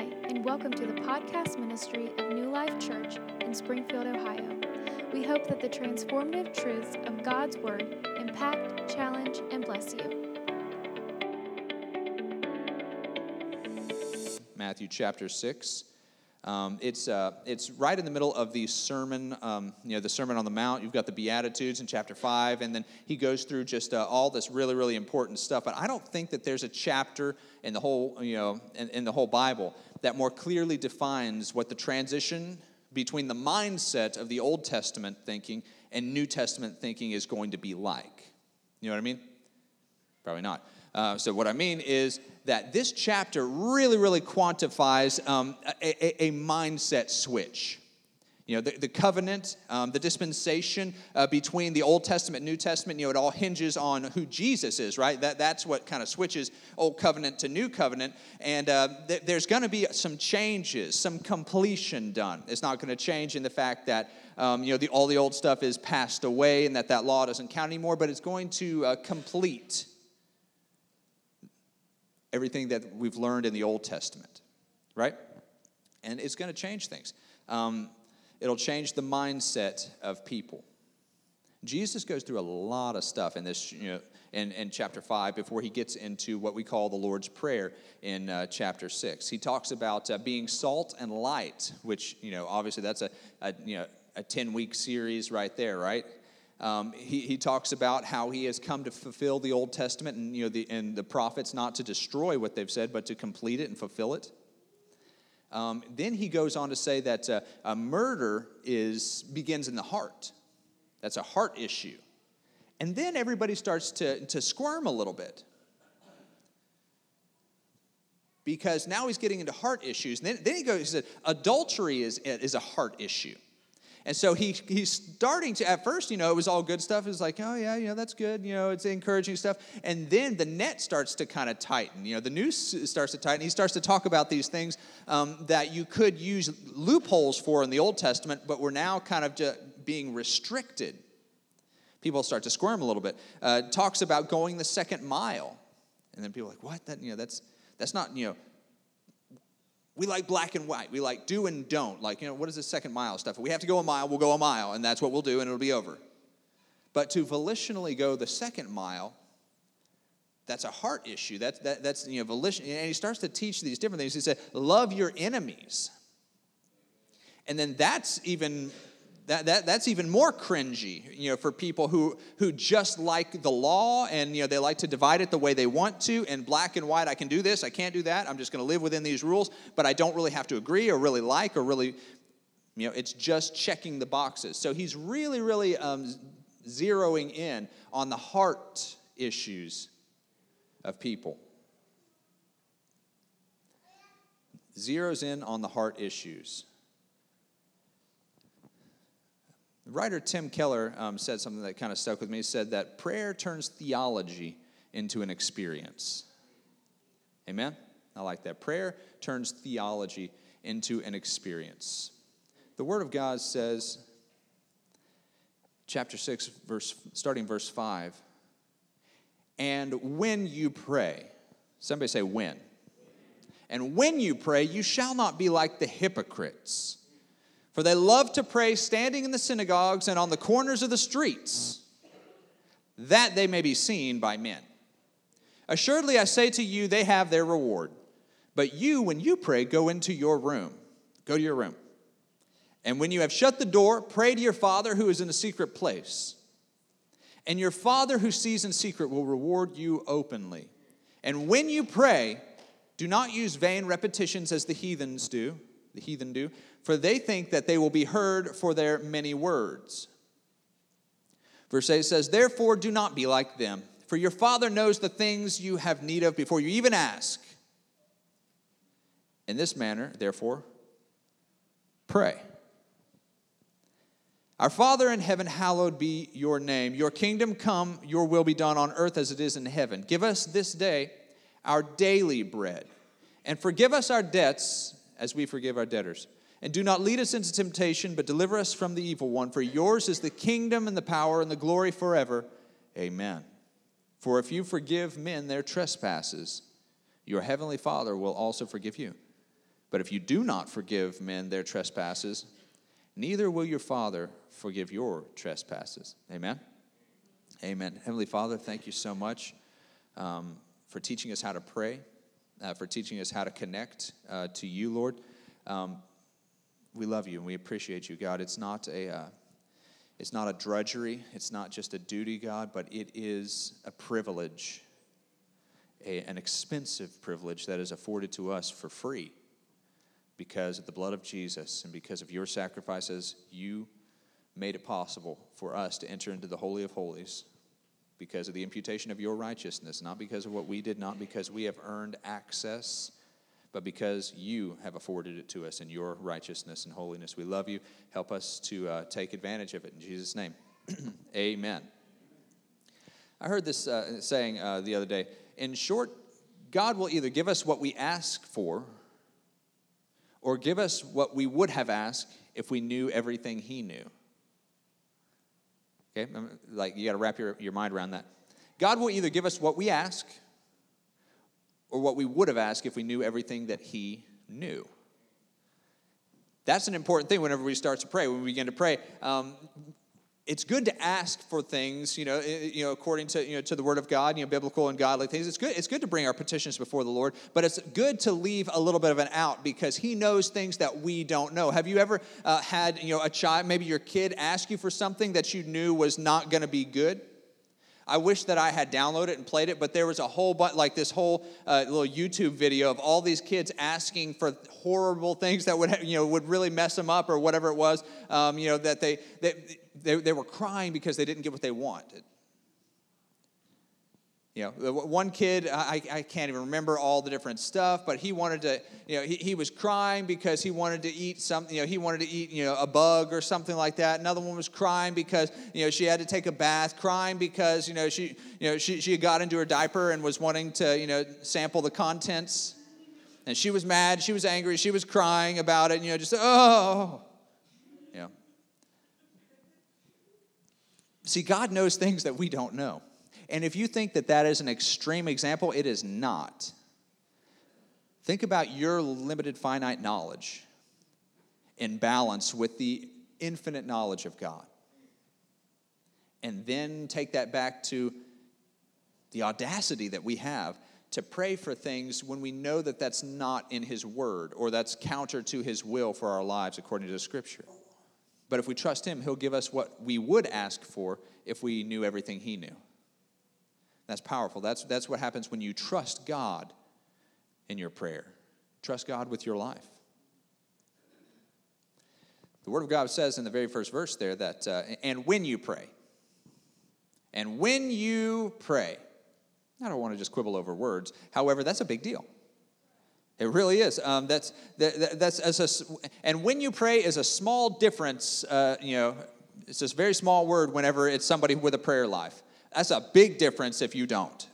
Hi, and welcome to the podcast ministry of New Life Church in Springfield, Ohio. We hope that the transformative truths of God's Word impact, challenge, and bless you. Matthew chapter 6. Um, it's, uh, it's right in the middle of the sermon, um, you know, the Sermon on the Mount. You've got the Beatitudes in chapter 5, and then he goes through just uh, all this really, really important stuff. But I don't think that there's a chapter in the whole, you know, in, in the whole Bible that more clearly defines what the transition between the mindset of the Old Testament thinking and New Testament thinking is going to be like. You know what I mean? Probably not. Uh, so, what I mean is that this chapter really, really quantifies um, a, a, a, mindset switch. You know, the, the covenant, um, the dispensation uh, between the Old Testament New Testament, you know, it all hinges on who Jesus is, right? That, that's what kind of switches Old Covenant to New Covenant. And uh, th- there's going to be some changes, some completion done. It's not going to change in the fact that, um, you know, the, all the old stuff is passed away and that that law doesn't count anymore, but it's going to uh, complete everything that we've learned in the Old Testament, right? And it's going to change things. Um, it'll change the mindset of people. Jesus goes through a lot of stuff in this, you know, in, in chapter 5 before he gets into what we call the Lord's Prayer in uh, chapter 6. He talks about uh, being salt and light, which, you know, obviously that's a, a you know, a 10 week series right there, right? Um, he, he talks about how he has come to fulfill the Old Testament and, you know, the, and the prophets not to destroy what they've said, but to complete it and fulfill it. Um, then he goes on to say that uh, a murder is, begins in the heart. That's a heart issue. And then everybody starts to, to squirm a little bit. Because now he's getting into heart issues. And then, then he goes, he said, adultery is, is a heart issue. And so he, he's starting to, at first, you know, it was all good stuff. It was like, oh, yeah, you know, that's good. You know, it's encouraging stuff. And then the net starts to kind of tighten. You know, the news starts to tighten. He starts to talk about these things um, that you could use loopholes for in the Old Testament, but we're now kind of just being restricted. People start to squirm a little bit. Uh, talks about going the second mile. And then people are like, what? That, you know, that's, that's not, you know, we like black and white. We like do and don't. Like, you know, what is the second mile stuff? If we have to go a mile, we'll go a mile, and that's what we'll do, and it'll be over. But to volitionally go the second mile, that's a heart issue. That's, that, that's you know, volition. And he starts to teach these different things. He said, love your enemies. And then that's even that, that, that's even more cringy, you know, for people who, who just like the law and, you know, they like to divide it the way they want to, and black and white, I can do this, I can't do that, I'm just going to live within these rules, but I don't really have to agree or really like or really, you know, it's just checking the boxes. So he's really, really um, zeroing in on the heart issues of people. Zeroes in on the heart issues. The writer Tim Keller um, said something that kind of stuck with me. He said that prayer turns theology into an experience. Amen? I like that. Prayer turns theology into an experience. The Word of God says, chapter 6, verse, starting verse 5, and when you pray, somebody say when. And when you pray, you shall not be like the hypocrites for they love to pray standing in the synagogues and on the corners of the streets, that they may be seen by men. Assuredly, I say to you, they have their reward. But you, when you pray, go into your room. Go to your room. And when you have shut the door, pray to your Father who is in a secret place. And your Father who sees in secret will reward you openly. And when you pray, do not use vain repetitions as the heathens do, the heathen do, for they think that they will be heard for their many words. Verse 8 says, Therefore, do not be like them, for your Father knows the things you have need of before you even ask. In this manner, therefore, pray. Our Father in heaven, hallowed be your name. Your kingdom come, your will be done on earth as it is in heaven. Give us this day our daily bread, and forgive us our debts as we forgive our debtors and do not lead us into temptation, but deliver us from the evil one. For yours is the kingdom and the power and the glory forever. Amen. For if you forgive men their trespasses, your heavenly Father will also forgive you. But if you do not forgive men their trespasses, neither will your Father forgive your trespasses. Amen? Amen. Heavenly Father, thank you so much um, for teaching us how to pray, uh, for teaching us how to connect uh, to you, Lord. Um, we love you and we appreciate you, God. It's not a. Uh, it's not a drudgery. It's not just a duty, God, but it is a privilege, a, an expensive privilege that is afforded to us for free because of the blood of Jesus and because of your sacrifices, you made it possible for us to enter into the Holy of Holies because of the imputation of your righteousness, not because of what we did, not because we have earned access, but because you have afforded it to us in your righteousness and holiness. We love you. Help us to uh, take advantage of it. In Jesus' name, amen. I heard this uh, saying uh, the other day. In short, God will either give us what we ask for or give us what we would have asked if we knew everything he knew. Okay, um, like you got to wrap your, your mind around that. God will either give us what we ask or what we would have asked if we knew everything that he knew. That's an important thing whenever we start to pray. When we begin to pray, um, it's good to ask for things, you know, you know, according to you know to the Word of God, you know, biblical and godly things. It's good. It's good to bring our petitions before the Lord, but it's good to leave a little bit of an out because He knows things that we don't know. Have you ever uh, had you know a child, maybe your kid, ask you for something that you knew was not going to be good? I wish that I had downloaded it and played it, but there was a whole but like this whole uh, little YouTube video of all these kids asking for horrible things that would you know would really mess them up or whatever it was. Um, you know that they, they they they were crying because they didn't get what they wanted. You know, one kid, I, I can't even remember all the different stuff, but he wanted to, you know, he, he was crying because he wanted to eat something, you know, he wanted to eat, you know, a bug or something like that. Another one was crying because, you know, she had to take a bath, crying because, you know, she, you know, she, she got into her diaper and was wanting to, you know, sample the contents. And she was mad, she was angry, she was crying about it, you know, just, oh, you know. See, God knows things that we don't know. And if you think that that is an extreme example, it is not. Think about your limited, finite knowledge in balance with the infinite knowledge of God. And then take that back to the audacity that we have to pray for things when we know that that's not in His Word or that's counter to His will for our lives according to the Scripture. But if we trust Him, He'll give us what we would ask for if we knew everything He knew. That's powerful. That's, that's what happens when you trust God in your prayer. Trust God with your life. The Word of God says in the very first verse there that, uh, and when you pray, and when you pray, I don't want to just quibble over words. However, that's a big deal. It really is. Um, that's that, that's as a, and when you pray is a small difference. Uh, you know, it's this very small word whenever it's somebody with a prayer life. That's a big difference if you don't.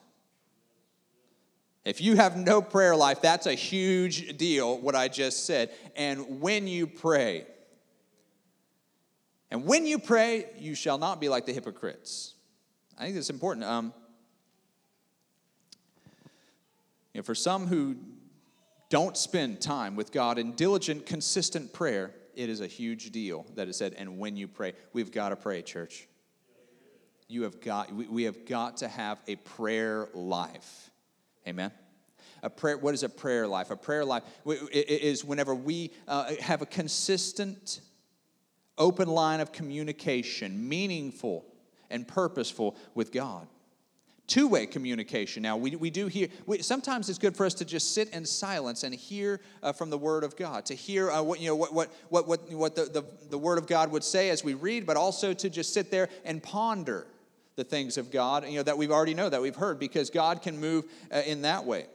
If you have no prayer life, that's a huge deal, what I just said. And when you pray, and when you pray, you shall not be like the hypocrites. I think that's important. Um, you know, for some who don't spend time with God in diligent, consistent prayer, it is a huge deal that it said, and when you pray, we've got to pray, church you have got we we have got to have a prayer life. Amen? A prayer what is a prayer life? A prayer life is whenever we uh, have a consistent open line of communication meaningful and purposeful with god. Two-way communication. Now we, we do hear we, sometimes it's good for us to just sit in silence and hear uh, from the word of god to hear uh, what you know what what what what, what the, the, the word of god would say as we read but also to just sit there and ponder the things of God, you know, that we've already know, that we've heard, because God can move uh, in that way.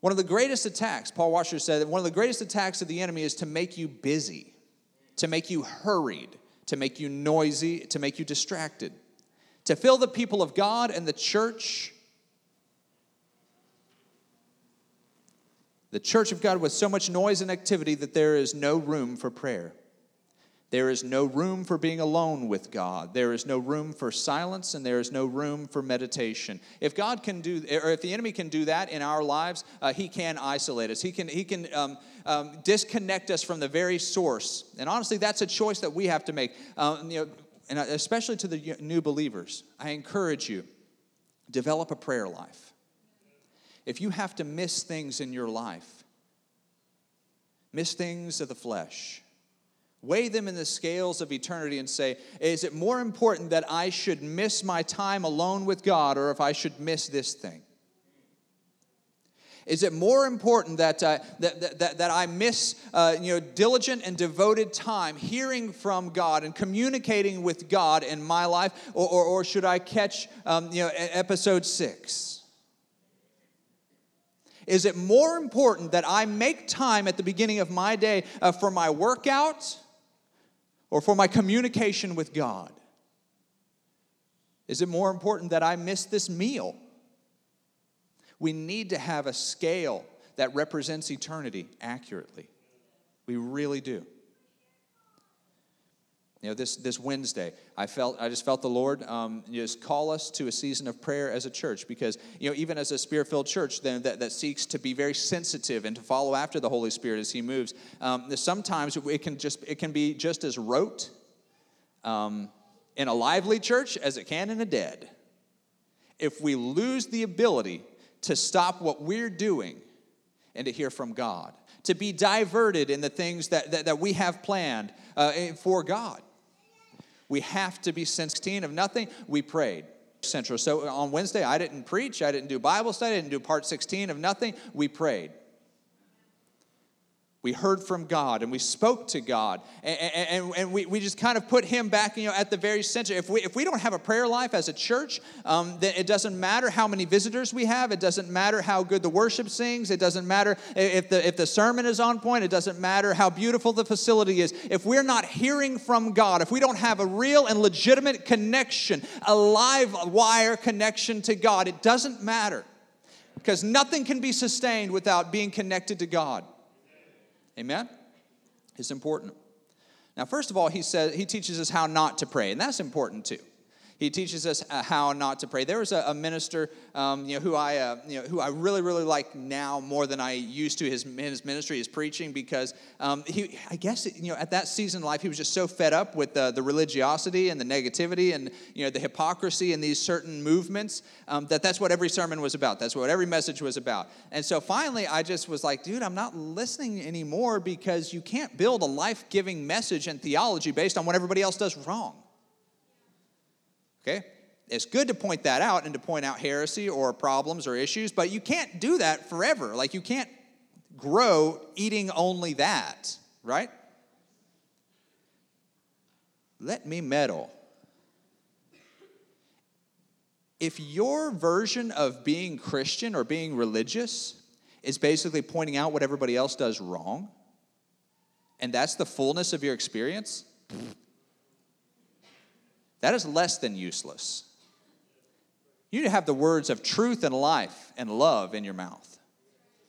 One of the greatest attacks, Paul Washer said, one of the greatest attacks of the enemy is to make you busy, to make you hurried, to make you noisy, to make you distracted, to fill the people of God and the church, the church of God with so much noise and activity that there is no room for prayer. There is no room for being alone with God. There is no room for silence, and there is no room for meditation. If God can do, or if the enemy can do that in our lives, uh, he can isolate us. He can, he can um, um, disconnect us from the very source. And honestly, that's a choice that we have to make. Um, you know, and especially to the new believers, I encourage you develop a prayer life. If you have to miss things in your life, miss things of the flesh Weigh them in the scales of eternity and say, is it more important that I should miss my time alone with God or if I should miss this thing? Is it more important that, uh, that, that, that, I miss uh, you know, diligent and devoted time hearing from God and communicating with God in my life, or, or, or should I catch um, you know, episode six? Is it more important that I make time at the beginning of my day uh, for my workout? Or for my communication with God? Is it more important that I miss this meal? We need to have a scale that represents eternity accurately. We really do. You know, this, this Wednesday, I felt I just felt the Lord um, just call us to a season of prayer as a church because you know even as a spirit-filled church then that, that seeks to be very sensitive and to follow after the Holy Spirit as He moves. Um, sometimes it can just it can be just as rote um, in a lively church as it can in a dead. If we lose the ability to stop what we're doing and to hear from God, to be diverted in the things that, that, that we have planned uh, for God we have to be 16 of nothing. We prayed. Central. So on Wednesday, I didn't preach. I didn't do Bible study. I didn't do part 16 of nothing. We prayed. We heard from God and we spoke to God. And, and, and, we, we just kind of put Him back you know, at the very center. If we, if we don't have a prayer life as a church, um, then it doesn't matter how many visitors we have. It doesn't matter how good the worship sings. It doesn't matter if the, if the sermon is on point. It doesn't matter how beautiful the facility is. If we're not hearing from God, if we don't have a real and legitimate connection, a live wire connection to God, it doesn't matter. Because nothing can be sustained without being connected to God. Amen? It's important. Now, first of all, he says he teaches us how not to pray, and that's important too. He teaches us uh, how not to pray. There was a, a minister, um, you know, who I, uh, you know, who I really, really like now more than I used to. His his ministry, his preaching, because um, he, I guess, you know, at that season of life, he was just so fed up with the, the religiosity and the negativity and you know the hypocrisy in these certain movements um, that that's what every sermon was about. That's what every message was about. And so finally, I just was like, dude, I'm not listening anymore because you can't build a life giving message and theology based on what everybody else does wrong. Okay? It's good to point that out and to point out heresy or problems or issues, but you can't do that forever. Like, you can't grow eating only that, right? Let me meddle. If your version of being Christian or being religious is basically pointing out what everybody else does wrong, and that's the fullness of your experience, that is less than useless. You need to have the words of truth and life and love in your mouth.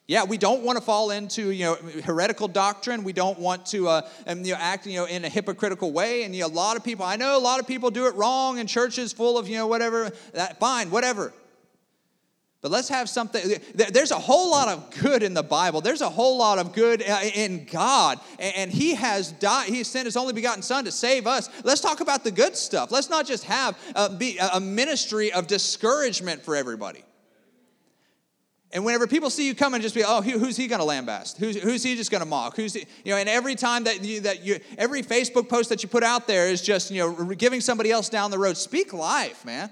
Yeah, we don't want to fall into you know heretical doctrine. We don't want to uh, and, you know, act you know in a hypocritical way. And you know, a lot of people, I know a lot of people do it wrong, and churches full of you know whatever. That fine, whatever. But let's have something. There's a whole lot of good in the Bible. There's a whole lot of good uh, in God. And He has died, He sent His only begotten Son to save us. Let's talk about the good stuff. Let's not just have a, a ministry of discouragement for everybody. And whenever people see you coming, just be, oh, who's he going to lambaste? Who's, who's he just going to mock? Who's he? you know? And every time that you that you every Facebook post that you put out there is just you know giving somebody else down the road. Speak life, man.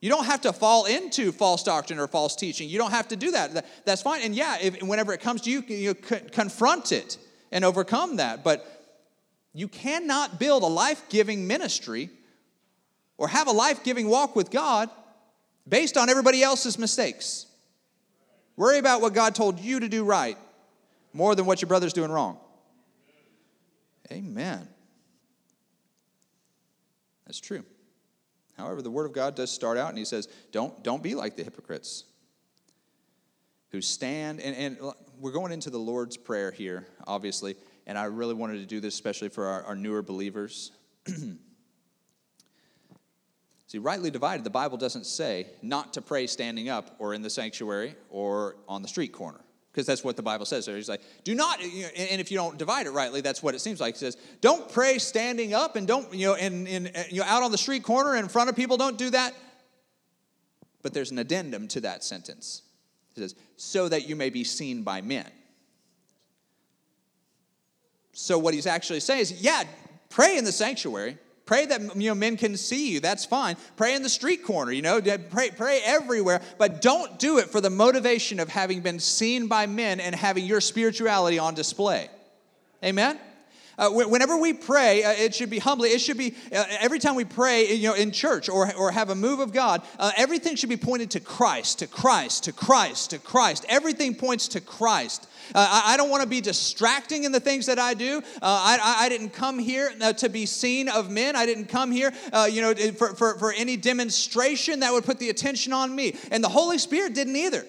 You don't have to fall into false doctrine or false teaching. You don't have to do that. That's fine. And yeah, if, whenever it comes to you, you confront it and overcome that. But you cannot build a life giving ministry or have a life giving walk with God based on everybody else's mistakes. Worry about what God told you to do right more than what your brother's doing wrong. Amen. That's true. However, the Word of God does start out and He says, don't, don't be like the hypocrites who stand, and, and we're going into the Lord's Prayer here, obviously. and I really wanted to do this especially for our, our newer believers. See, rightly divided, the Bible doesn't say not to pray standing up or in the sanctuary or on the street corner, because that's what the Bible says. There, he's like, do not, and if you don't divide it rightly, that's what it seems like. He says, don't pray standing up and don't, you know, in, in, you know, out on the street corner in front of people, don't do that. But there's an addendum to that sentence. It says, so that you may be seen by men. So what he's actually saying is, yeah, pray in the sanctuary, Pray that you know men can see you. That's fine. Pray in the street corner, you know, pray, pray everywhere, but don't do it for the motivation of having been seen by men and having your spirituality on display. Amen? Uh, whenever we pray, uh, it should be humbly. It should be uh, every time we pray, you know, in church or, or have a move of God, uh, everything should be pointed to Christ, to Christ, to Christ, to Christ. Everything points to Christ. Uh, I, I, don't want to be distracting in the things that I do. Uh, I, I, didn't come here to be seen of men. I didn't come here, you know, for, for, for any demonstration that would put the attention on me. And the Holy Spirit didn't either.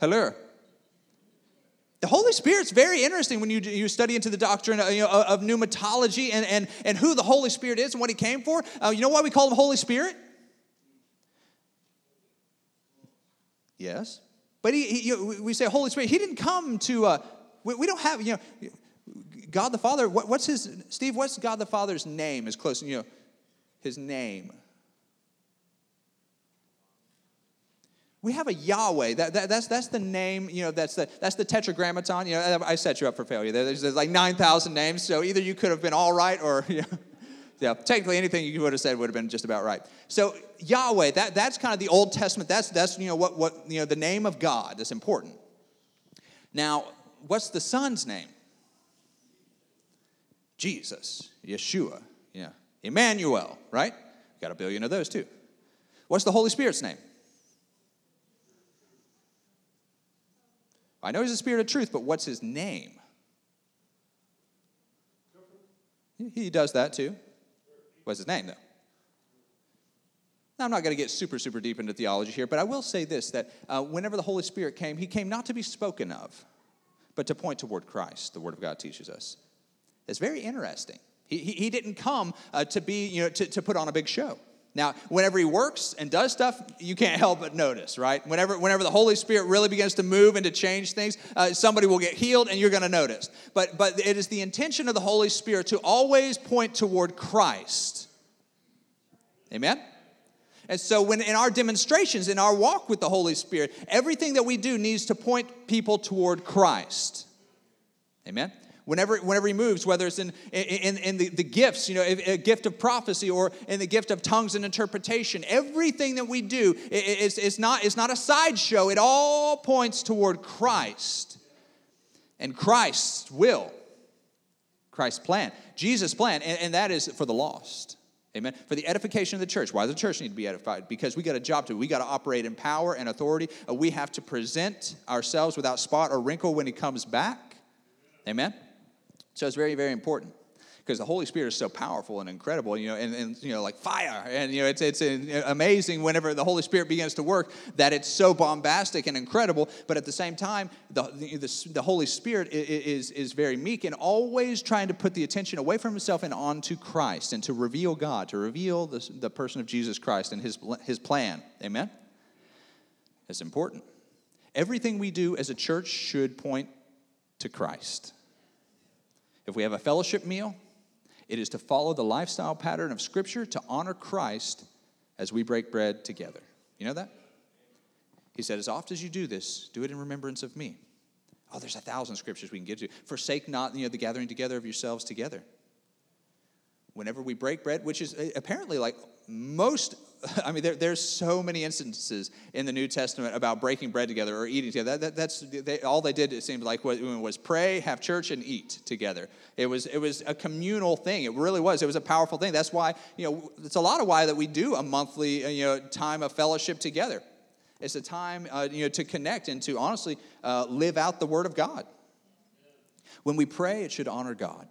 Hello. The Holy Spirit's very interesting when you, you study into the doctrine of, you know, of pneumatology and, and, and who the Holy Spirit is and what he came for. Uh, you know why we call him Holy Spirit? Yes. But he, he we say Holy Spirit. He didn't come to, uh, we, we, don't have, you know, God the Father, what, what's his, Steve, what's God the Father's name is close, you know, his name. We have a Yahweh. That, that, that's, that's the name, you know, that's the, that's the tetragrammaton. You know, I set you up for failure. There's, there's like 9,000 names, so either you could have been all right or, you know, yeah, technically anything you would have said would have been just about right. So Yahweh, that, that's kind of the Old Testament. That's, that's you know, what, what, you know, the name of God that's important. Now, what's the Son's name? Jesus, Yeshua, yeah. Emmanuel, right? Got a billion of those too. What's the Holy Spirit's name? I know he's the spirit of truth, but what's his name? He does that too. What's his name, though? Now, I'm not going to get super, super deep into theology here, but I will say this that uh, whenever the Holy Spirit came, he came not to be spoken of, but to point toward Christ, the Word of God teaches us. It's very interesting. He, he, he didn't come uh, to be, you know, to, to put on a big show. Now, whenever he works and does stuff, you can't help but notice, right? Whenever, whenever the Holy Spirit really begins to move and to change things, uh, somebody will get healed and you're going to notice. But, but it is the intention of the Holy Spirit to always point toward Christ. Amen? And so, when in our demonstrations, in our walk with the Holy Spirit, everything that we do needs to point people toward Christ. Amen? Whenever, whenever he moves, whether it's in, in, in the, the gifts, you know, a gift of prophecy or in the gift of tongues and interpretation, everything that we do is, is, not, is not a sideshow. It all points toward Christ and Christ's will, Christ's plan, Jesus' plan, and, and that is for the lost. Amen. For the edification of the church. Why does the church need to be edified? Because we got a job to do. We got to operate in power and authority. Uh, we have to present ourselves without spot or wrinkle when he comes back. Amen. So it's very, very important because the Holy Spirit is so powerful and incredible, you know, and, and you know, like fire. And, you know, it's, it's uh, amazing whenever the Holy Spirit begins to work that it's so bombastic and incredible. But at the same time, the, the, the Holy Spirit is, is very meek and always trying to put the attention away from himself and onto Christ and to reveal God, to reveal the, the person of Jesus Christ and his, his plan. Amen? It's important. Everything we do as a church should point to Christ. If we have a fellowship meal, it is to follow the lifestyle pattern of Scripture to honor Christ as we break bread together. You know that? He said, As oft as you do this, do it in remembrance of me. Oh, there's a thousand scriptures we can give to. Forsake not you know, the gathering together of yourselves together. Whenever we break bread, which is apparently like most I mean, there, there's so many instances in the New Testament about breaking bread together or eating together. That, that, that's they, all they did. It seemed like was, was pray, have church, and eat together. It was it was a communal thing. It really was. It was a powerful thing. That's why you know it's a lot of why that we do a monthly uh, you know time of fellowship together. It's a time uh, you know to connect and to honestly uh, live out the Word of God. When we pray, it should honor God.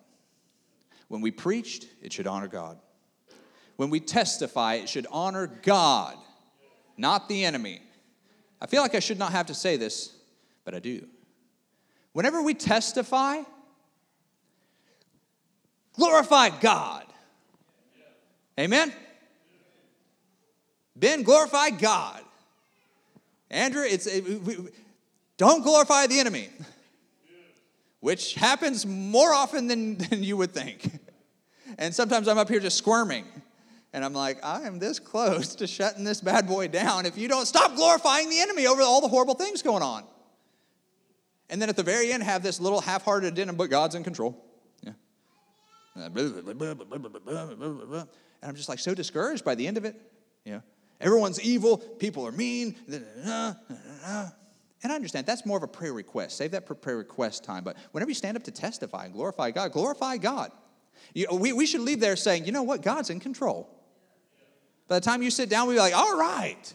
When we preached, it should honor God. When we testify, it should honor God, not the enemy. I feel like I should not have to say this, but I do. Whenever we testify, glorify God. Amen? Ben, glorify God. Andrew, it's it, we, don't glorify the enemy, which happens more often than, than you would think. And sometimes I'm up here just squirming. And I'm like, I am this close to shutting this bad boy down if you don't stop glorifying the enemy over all the horrible things going on. And then at the very end, have this little half hearted dinner, but God's in control. Yeah. And I'm just like so discouraged by the end of it. Yeah. Everyone's evil, people are mean. And I understand that's more of a prayer request. Save that for prayer request time. But whenever you stand up to testify and glorify God, glorify God. You, we, we should leave there saying, you know what? God's in control. By the time you sit down, we'll be like, all right.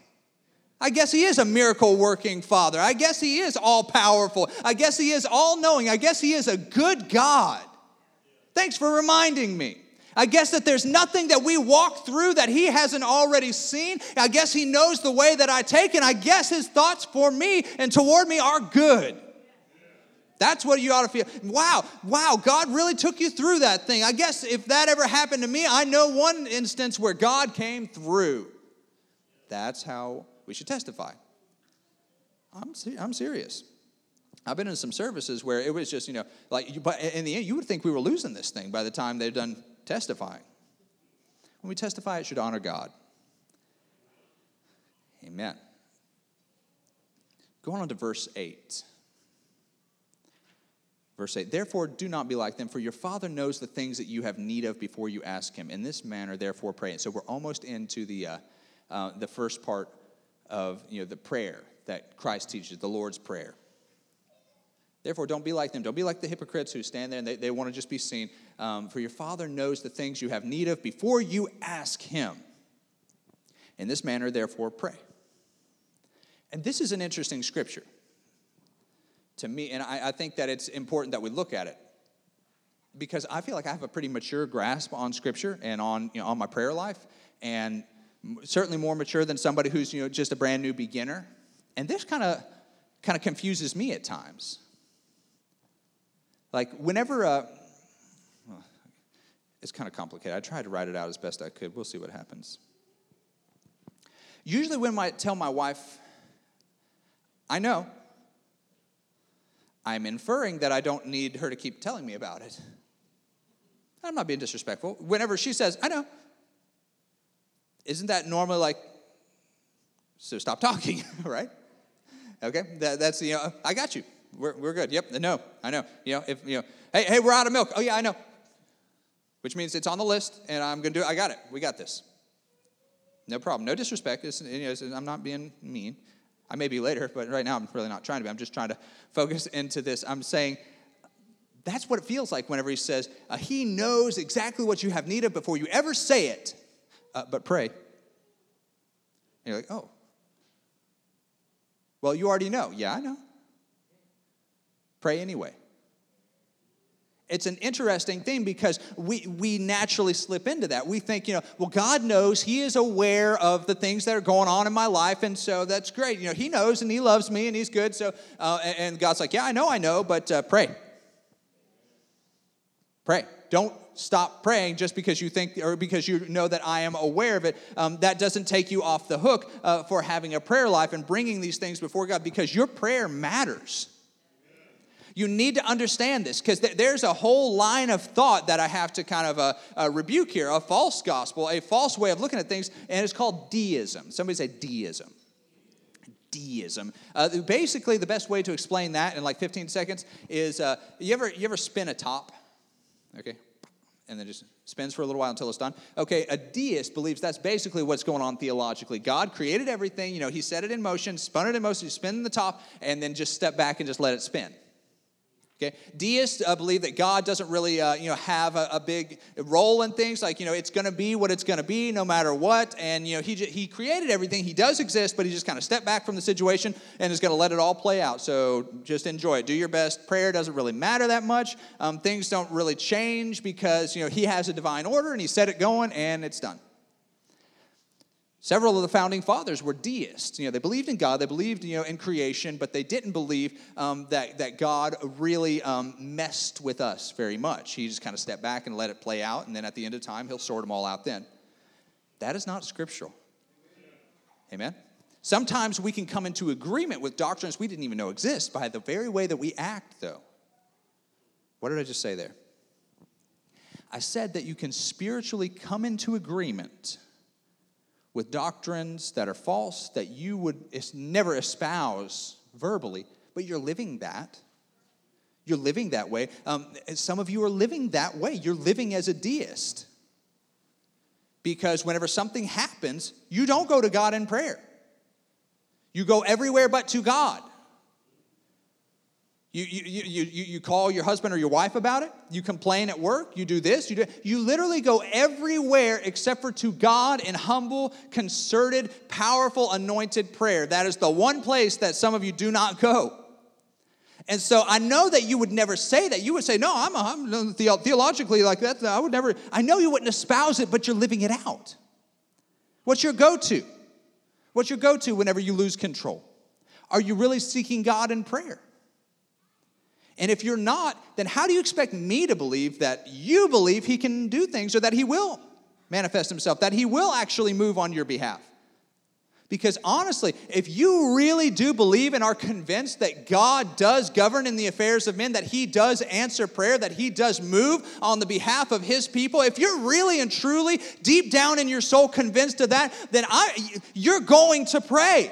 I guess he is a miracle working father. I guess he is all powerful. I guess he is all knowing. I guess he is a good God. Thanks for reminding me. I guess that there's nothing that we walk through that he hasn't already seen. I guess he knows the way that I take, and I guess his thoughts for me and toward me are good. That's what you ought to feel. Wow, wow, God really took you through that thing. I guess if that ever happened to me, I know one instance where God came through. That's how we should testify. I'm, I'm serious. I've been in some services where it was just, you know, like, but in the end, you would think we were losing this thing by the time they're done testifying. When we testify, it should honor God. Amen. Going on to verse 8. Verse 8, therefore do not be like them, for your Father knows the things that you have need of before you ask Him. In this manner, therefore, pray. And so we're almost into the, uh, uh, the first part of you know, the prayer that Christ teaches, the Lord's Prayer. Therefore, don't be like them. Don't be like the hypocrites who stand there and they, they want to just be seen. Um, for your Father knows the things you have need of before you ask Him. In this manner, therefore, pray. And this is an interesting scripture to me, and I, I think that it's important that we look at it because I feel like I have a pretty mature grasp on Scripture and on you know, on my prayer life, and certainly more mature than somebody who's you know just a brand new beginner. And this kind of kind of confuses me at times. Like whenever, uh, well, it's kind of complicated. I tried to write it out as best I could. We'll see what happens. Usually, when I tell my wife, I know I'm inferring that I don't need her to keep telling me about it. I'm not being disrespectful. Whenever she says, I know, isn't that normally like, so stop talking, right? Okay, that, that's, you know, I got you. We're, we're good. Yep, no, I know. You know, if, you know, hey, hey, we're out of milk. Oh, yeah, I know. Which means it's on the list and I'm going to do it. I got it. We got this. No problem. No disrespect. It's, you know, I'm not being mean. I may be later, but right now I'm really not trying to be. I'm just trying to focus into this. I'm saying that's what it feels like whenever he says, uh, He knows exactly what you have need of before you ever say it, uh, but pray. And you're like, oh. Well, you already know. Yeah, I know. Pray anyway. It's an interesting thing because we, we naturally slip into that. We think, you know, well, God knows, He is aware of the things that are going on in my life, and so that's great. You know, He knows and He loves me and He's good. So, uh, and God's like, yeah, I know, I know, but uh, pray. Pray. Don't stop praying just because you think or because you know that I am aware of it. Um, that doesn't take you off the hook uh, for having a prayer life and bringing these things before God because your prayer matters. You need to understand this because th- there's a whole line of thought that I have to kind of uh, uh, rebuke here a false gospel, a false way of looking at things, and it's called deism. Somebody say deism. Deism. Uh, basically, the best way to explain that in like 15 seconds is uh, you, ever, you ever spin a top? Okay, and then just spins for a little while until it's done. Okay, a deist believes that's basically what's going on theologically. God created everything, you know, He set it in motion, spun it in motion, spin the top, and then just step back and just let it spin. Okay, deists uh, believe that God doesn't really, uh, you know, have a, a, big role in things. Like, you know, it's going to be what it's going to be, no matter what. And you know, he he created everything. He does exist, but he just kind of stepped back from the situation and is going to let it all play out. So just enjoy it. Do your best. Prayer doesn't really matter that much. Um, things don't really change because you know he has a divine order and he set it going and it's done. Several of the founding fathers were deists. You know, they believed in God, they believed, you know, in creation, but they didn't believe um, that, that God really um, messed with us very much. He just kind of stepped back and let it play out, and then at the end of time, he'll sort them all out then. That is not scriptural. Amen? Sometimes we can come into agreement with doctrines we didn't even know exist by the very way that we act, though. What did I just say there? I said that you can spiritually come into agreement with doctrines that are false that you would never espouse verbally, but you're living that. You're living that way. Um, some of you are living that way. You're living as a deist. Because whenever something happens, you don't go to God in prayer. You go everywhere but to God. You, you, you, you, you call your husband or your wife about it. You complain at work. You do this. You, do, you literally go everywhere except for to God in humble, concerted, powerful, anointed prayer. That is the one place that some of you do not go. And so I know that you would never say that. You would say, No, I'm, I'm theologically like that. I would never, I know you wouldn't espouse it, but you're living it out. What's your go to? What's your go to whenever you lose control? Are you really seeking God in prayer? And if you're not, then how do you expect me to believe that you believe he can do things or that he will manifest himself, that he will actually move on your behalf? Because honestly, if you really do believe and are convinced that God does govern in the affairs of men, that He does answer prayer, that He does move on the behalf of His people, if you're really and truly deep down in your soul convinced of that, then I, you're going to pray.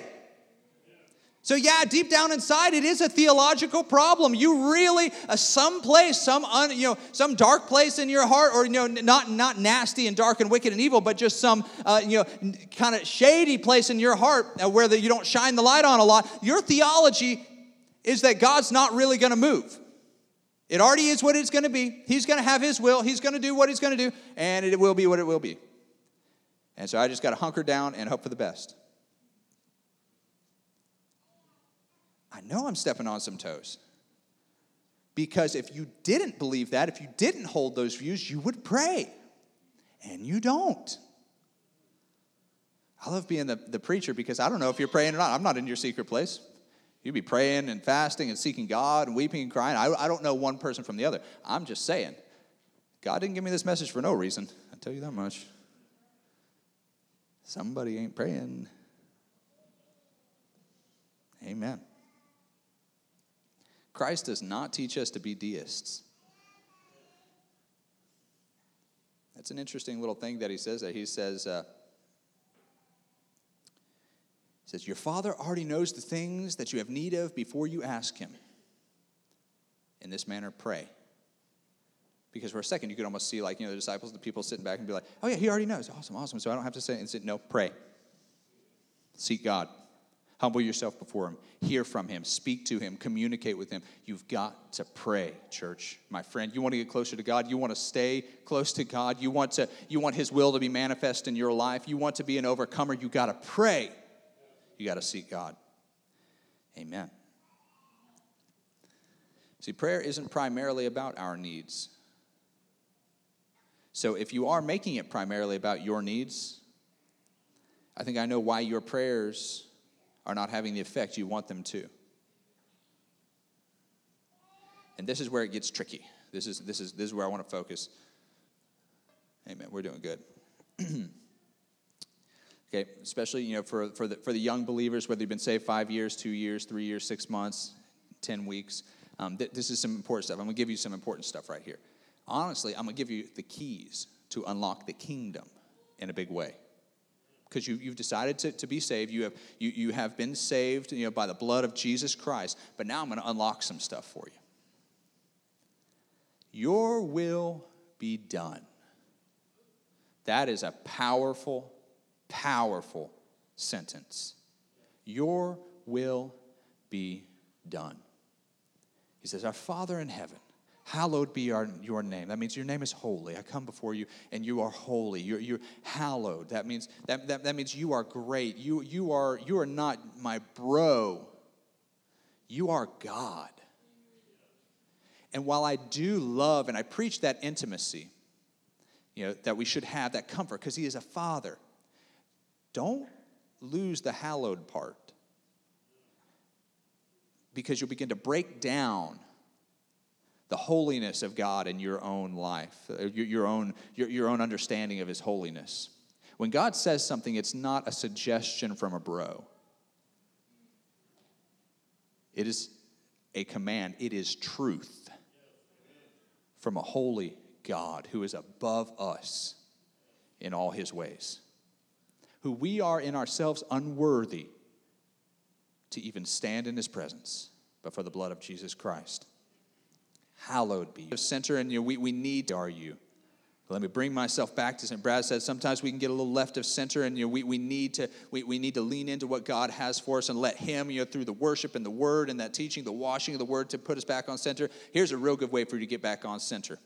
So, yeah, deep down inside, it is a theological problem. You really, uh, some place, some un, you know, some dark place in your heart, or you know, not not nasty and dark and wicked and evil, but just some uh, you know, kind of shady place in your heart uh, where the, you don't shine the light on a lot. Your theology is that God's not really going to move. It already is what it's going to be. He's going to have His will. He's going to do what He's going to do, and it will be what it will be. And so I just got to hunker down and hope for the best. I know I'm stepping on some toes. Because if you didn't believe that, if you didn't hold those views, you would pray. And you don't. I love being the, the preacher because I don't know if you're praying or not. I'm not in your secret place. You'd be praying and fasting and seeking God and weeping and crying. I, I don't know one person from the other. I'm just saying, God didn't give me this message for no reason. I tell you that much. Somebody ain't praying. Amen. Christ does not teach us to be deists. That's an interesting little thing that he says that he says uh, he says your father already knows the things that you have need of before you ask him. In this manner pray. Because for a second you could almost see like you know the disciples, the people sitting back and be like, "Oh yeah, he already knows. Awesome, awesome." So I don't have to say and say no, pray. Seek God. Humble yourself before Him. Hear from Him. Speak to Him. Communicate with Him. You've got to pray, church. My friend, you want to get closer to God. You want to stay close to God. You want, to, you want His will to be manifest in your life. You want to be an overcomer. You got to pray. You got to seek God. Amen. See, prayer isn't primarily about our needs. So if you are making it primarily about your needs, I think I know why your prayers are not having the effect you want them to. And this is where it gets tricky. This is, this is, this is where I want to focus. Amen. We're doing good. okay, especially you know for, for, the, for the young believers, whether you've been saved five years, two years, three years, six months, 10 weeks. Um, th- this is some important stuff. I'm going to give you some important stuff right here. Honestly, I'm going to give you the keys to unlock the kingdom in a big way because you, you've decided to, to be saved. You have, you, you have been saved you know, by the blood of Jesus Christ. But now I'm going to unlock some stuff for you. Your will be done. That is a powerful, powerful sentence. Your will be done. He says, Our Father in heaven Hallowed be our, your name. That means your name is holy. I come before you and you are holy. You're, you're hallowed. That means, that, that, that means you are great. You, you, are, you are not my bro. You are God. And while I do love and I preach that intimacy, you know, that we should have that comfort because he is a father. don't lose the hallowed part because you'll begin to break down the holiness of God in your own life, uh, your, your, own, your, your own understanding of His holiness. When God says something, it's not a suggestion from a bro, it is a command, it is truth from a holy God who is above us in all His ways, who we are in ourselves unworthy to even stand in his presence, but for the blood of Jesus Christ. Hallowed be center, and you we, we need are you. Let me bring myself back to St. Brad said sometimes we can get a little left of center and you know, we, we, need to, we, we need to lean into what God has for us and let Him, you know, through the worship and the word and that teaching, the washing of the word to put us back on center. Here's a real good way for you to get back on center.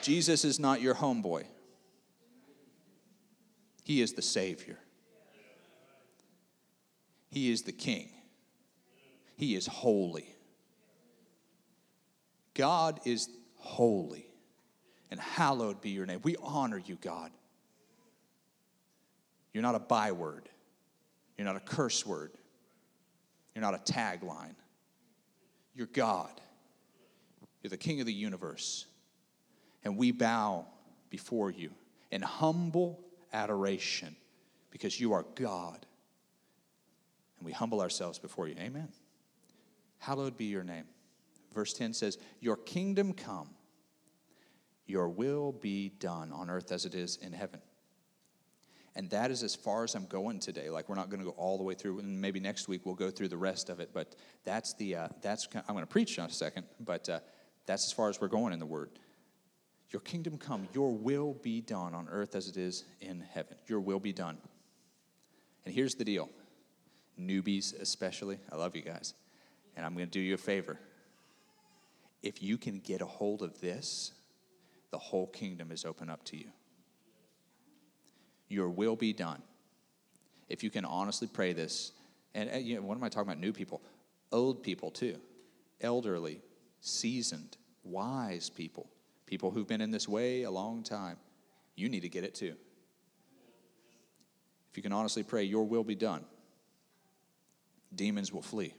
Jesus is not your homeboy. He is the Savior. He is the King. He is holy. God is holy, and hallowed be your name. We honor you, God. You're not a byword, you're not a curse word, you're not a tagline. You're God. You're the King of the universe. And we bow before you in humble adoration because you are God and we humble ourselves before you. Amen. Hallowed be your name. Verse 10 says, Your kingdom come, your will be done on earth as it is in heaven. And that is as far as I'm going today. Like we're not going to go all the way through, and maybe next week we'll go through the rest of it. But that's the uh, that's I'm going to preach in a second. But uh, that's as far as we're going in the Word. Your kingdom come, your will be done on earth as it is in heaven. Your will be done. And here's the deal newbies especially. I love you guys. And I'm going to do you a favor. If you can get a hold of this, the whole kingdom is open up to you. Your will be done. If you can honestly pray this, and you know, what am I talking about? New people, old people too, elderly, seasoned, wise people, people who've been in this way a long time. You need to get it too. If you can honestly pray, Your will be done demons will flee.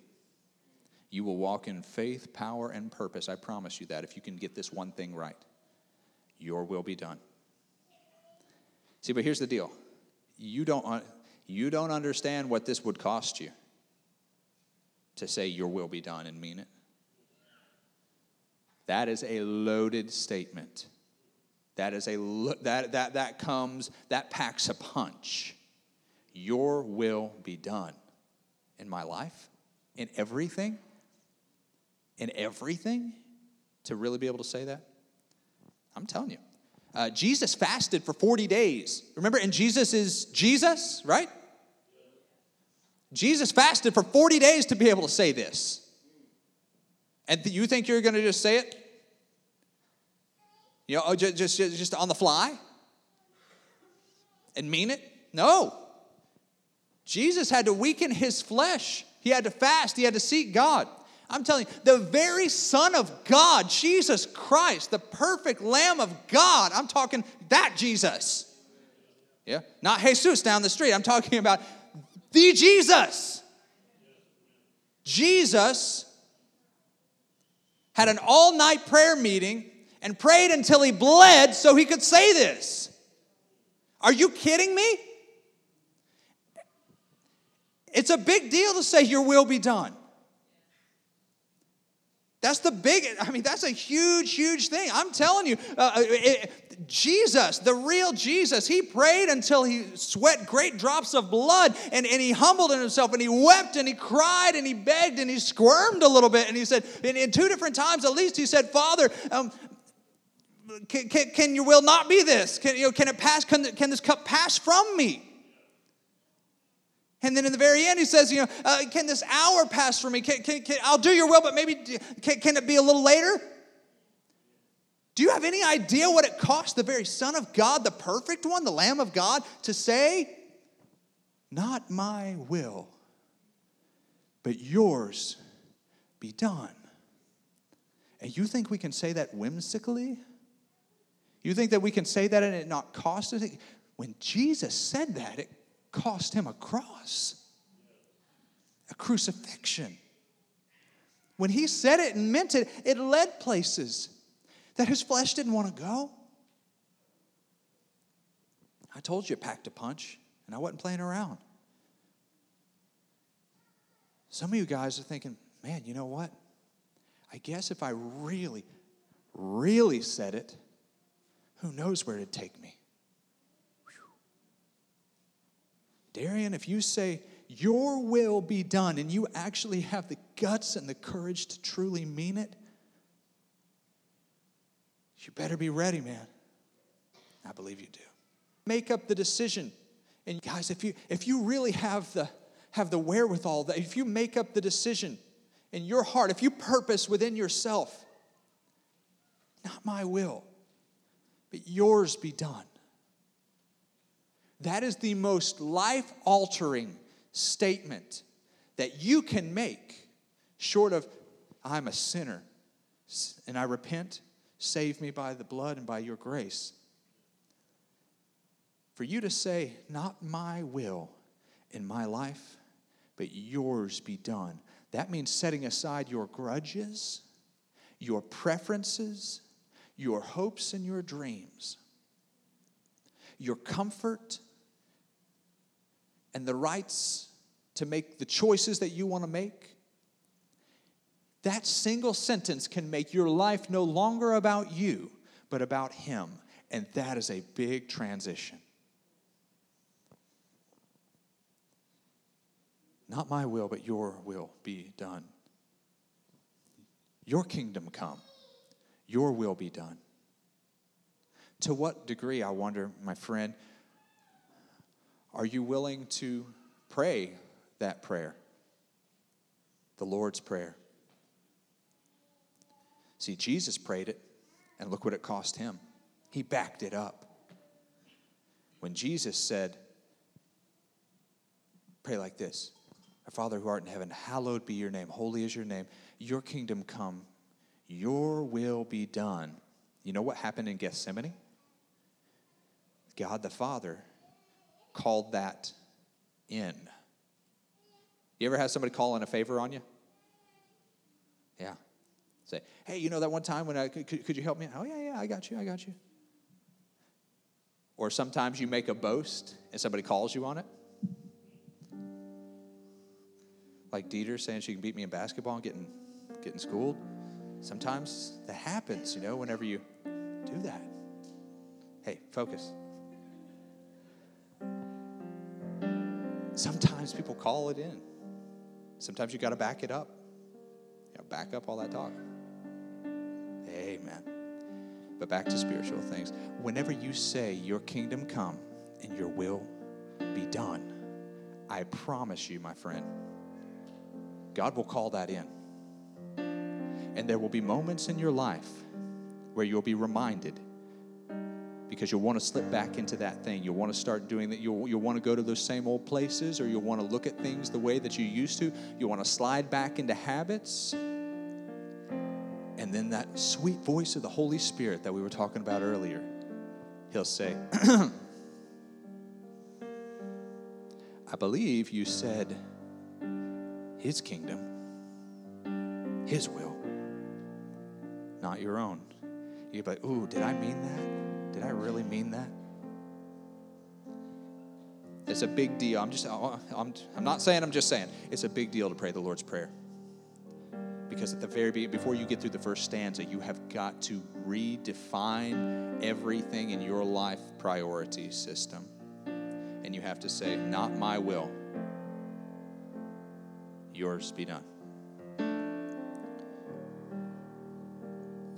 You will walk in faith, power, and purpose. I promise you that if you can get this one thing right, your will be done. See, but here's the deal you don't, uh, you don't understand what this would cost you to say your will be done and mean it. That is a loaded statement. That is a that that that comes that packs a punch. Your will be done in my life, in everything, in everything, to really be able to say that? I'm telling you. Uh, Jesus fasted for 40 days. Remember, and Jesus is Jesus, right? Jesus fasted for 40 days to be able to say this. And you think you're going to just say it? You know, just, just, just on the fly? And mean it? No. Jesus had to weaken his flesh. He had to fast. He had to seek God. I'm telling you, the very Son of God, Jesus Christ, the perfect Lamb of God, I'm talking that Jesus. Yeah? Not Jesus down the street. I'm talking about the Jesus. Jesus had an all night prayer meeting and prayed until he bled so he could say this. Are you kidding me? It's a big deal to say, Your will be done. That's the big, I mean, that's a huge, huge thing. I'm telling you, uh, uh, it, Jesus, the real Jesus, he prayed until he sweat great drops of blood and, and he humbled himself and he wept and he cried and he begged and he squirmed a little bit. And he said, in, in two different times at least, he said, Father, um, can, can, can, your will not be this? Can, you know, can it pass? Can, can this cup pass from me? And then in the very end, he says, you know, uh, can this hour pass for me? Can, can, can, I'll do your will, but maybe can, can it be a little later? Do you have any idea what it cost the very Son of God, the perfect one, the Lamb of God, to say, Not my will, but yours be done? And you think we can say that whimsically? You think that we can say that and it not cost us? When Jesus said that, it cost him a cross, a crucifixion. When he said it and meant it, it led places that his flesh didn't want to go. I told you it packed a punch, and I wasn't playing around. Some of you guys are thinking, man, you know what? I guess if I really, really said it, who knows where it'd take me? Darian, if you say, Your will be done, and you actually have the guts and the courage to truly mean it, you better be ready, man. I believe you do. Make up the decision. And guys, if you if you really have the have the wherewithal that if you make up the decision in your heart, if you purpose within yourself, not my will, but yours be done. That is the most life altering statement that you can make, short of, I'm a sinner and I repent, save me by the blood and by your grace. For you to say, Not my will in my life, but yours be done. That means setting aside your grudges, your preferences, your hopes and your dreams, your comfort, and the rights to make the choices that you want to make. That single sentence can make your life no longer about you, but about Him. And that is a big transition. Not my will, but your will be done. Your kingdom come. Your will be done. To what degree, I wonder, my friend, are you willing to pray that prayer? The Lord's Prayer. See, Jesus prayed it, and look what it cost him. He backed it up. When Jesus said, Pray like this Our Father who art in heaven, hallowed be your name, holy is your name, your kingdom come, your will be done. You know what happened in Gethsemane? God the Father called that in. You ever have somebody call in a favor on you? Yeah. Say, hey, you know that one time when I could, could you help me? Oh, yeah, yeah, I got you, I got you. Or sometimes you make a boast and somebody calls you on it. Like Dieter saying she can beat me in basketball and getting, getting schooled. Sometimes that happens, you know, whenever you do that. Hey, focus. Sometimes people call it in. Sometimes you got to back it up. You back up all that talk. Amen. But back to spiritual things. Whenever you say, Your kingdom come and your will be done, I promise you, my friend, God will call that in. And there will be moments in your life where you'll be reminded because you'll want to slip back into that thing. You'll want to start doing that. You'll, you'll want to go to those same old places or you'll want to look at things the way that you used to. You'll want to slide back into habits. And then that sweet voice of the Holy Spirit that we were talking about earlier, He'll say, I believe you said His kingdom, His will, not your own. You'd be like, Ooh, did I mean that? Did I really mean that? It's a big deal. I'm just, I'm, I'm not saying, I'm just saying, it's a big deal to pray the Lord's Prayer. Because at the very beginning, before you get through the first stanza, you have got to redefine everything in your life priority system. And you have to say, Not my will, yours be done.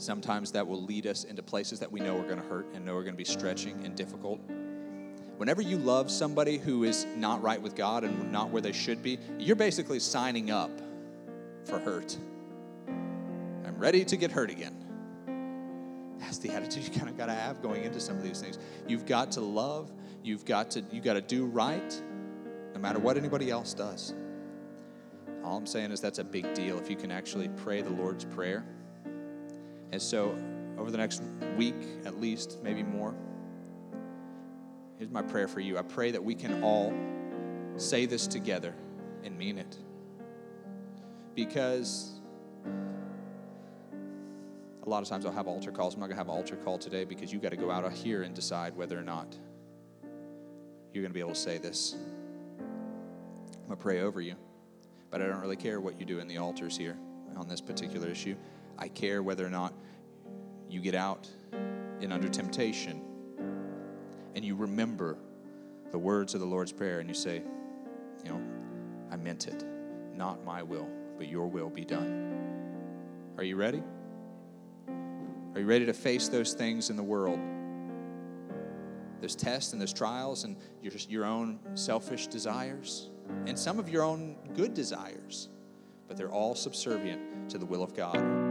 Sometimes that will lead us into places that we know are going to hurt and know are going to be stretching and difficult. Whenever you love somebody who is not right with God and not where they should be, you're basically signing up for hurt. I'm ready to get hurt again. That's the attitude you kind of got to have going into some of these things. You've got to love, you've got to you got to do right no matter what anybody else does. All I'm saying is that's a big deal if you can actually pray the Lord's prayer and so, over the next week at least, maybe more, here's my prayer for you. I pray that we can all say this together and mean it. Because a lot of times I'll have altar calls. I'm not going to have an altar call today because you got to go out of here and decide whether or not you're going to be able to say this. I'm going to pray over you, but I don't really care what you do in the altars here on this particular issue. I care whether or not you get out and under temptation and you remember the words of the Lord's Prayer and you say, you know, I meant it. Not my will, but your will be done. Are you ready? Are you ready to face those things in the world? Those tests and those trials and your, your own selfish desires and some of your own good desires, but they're all subservient to the will of God.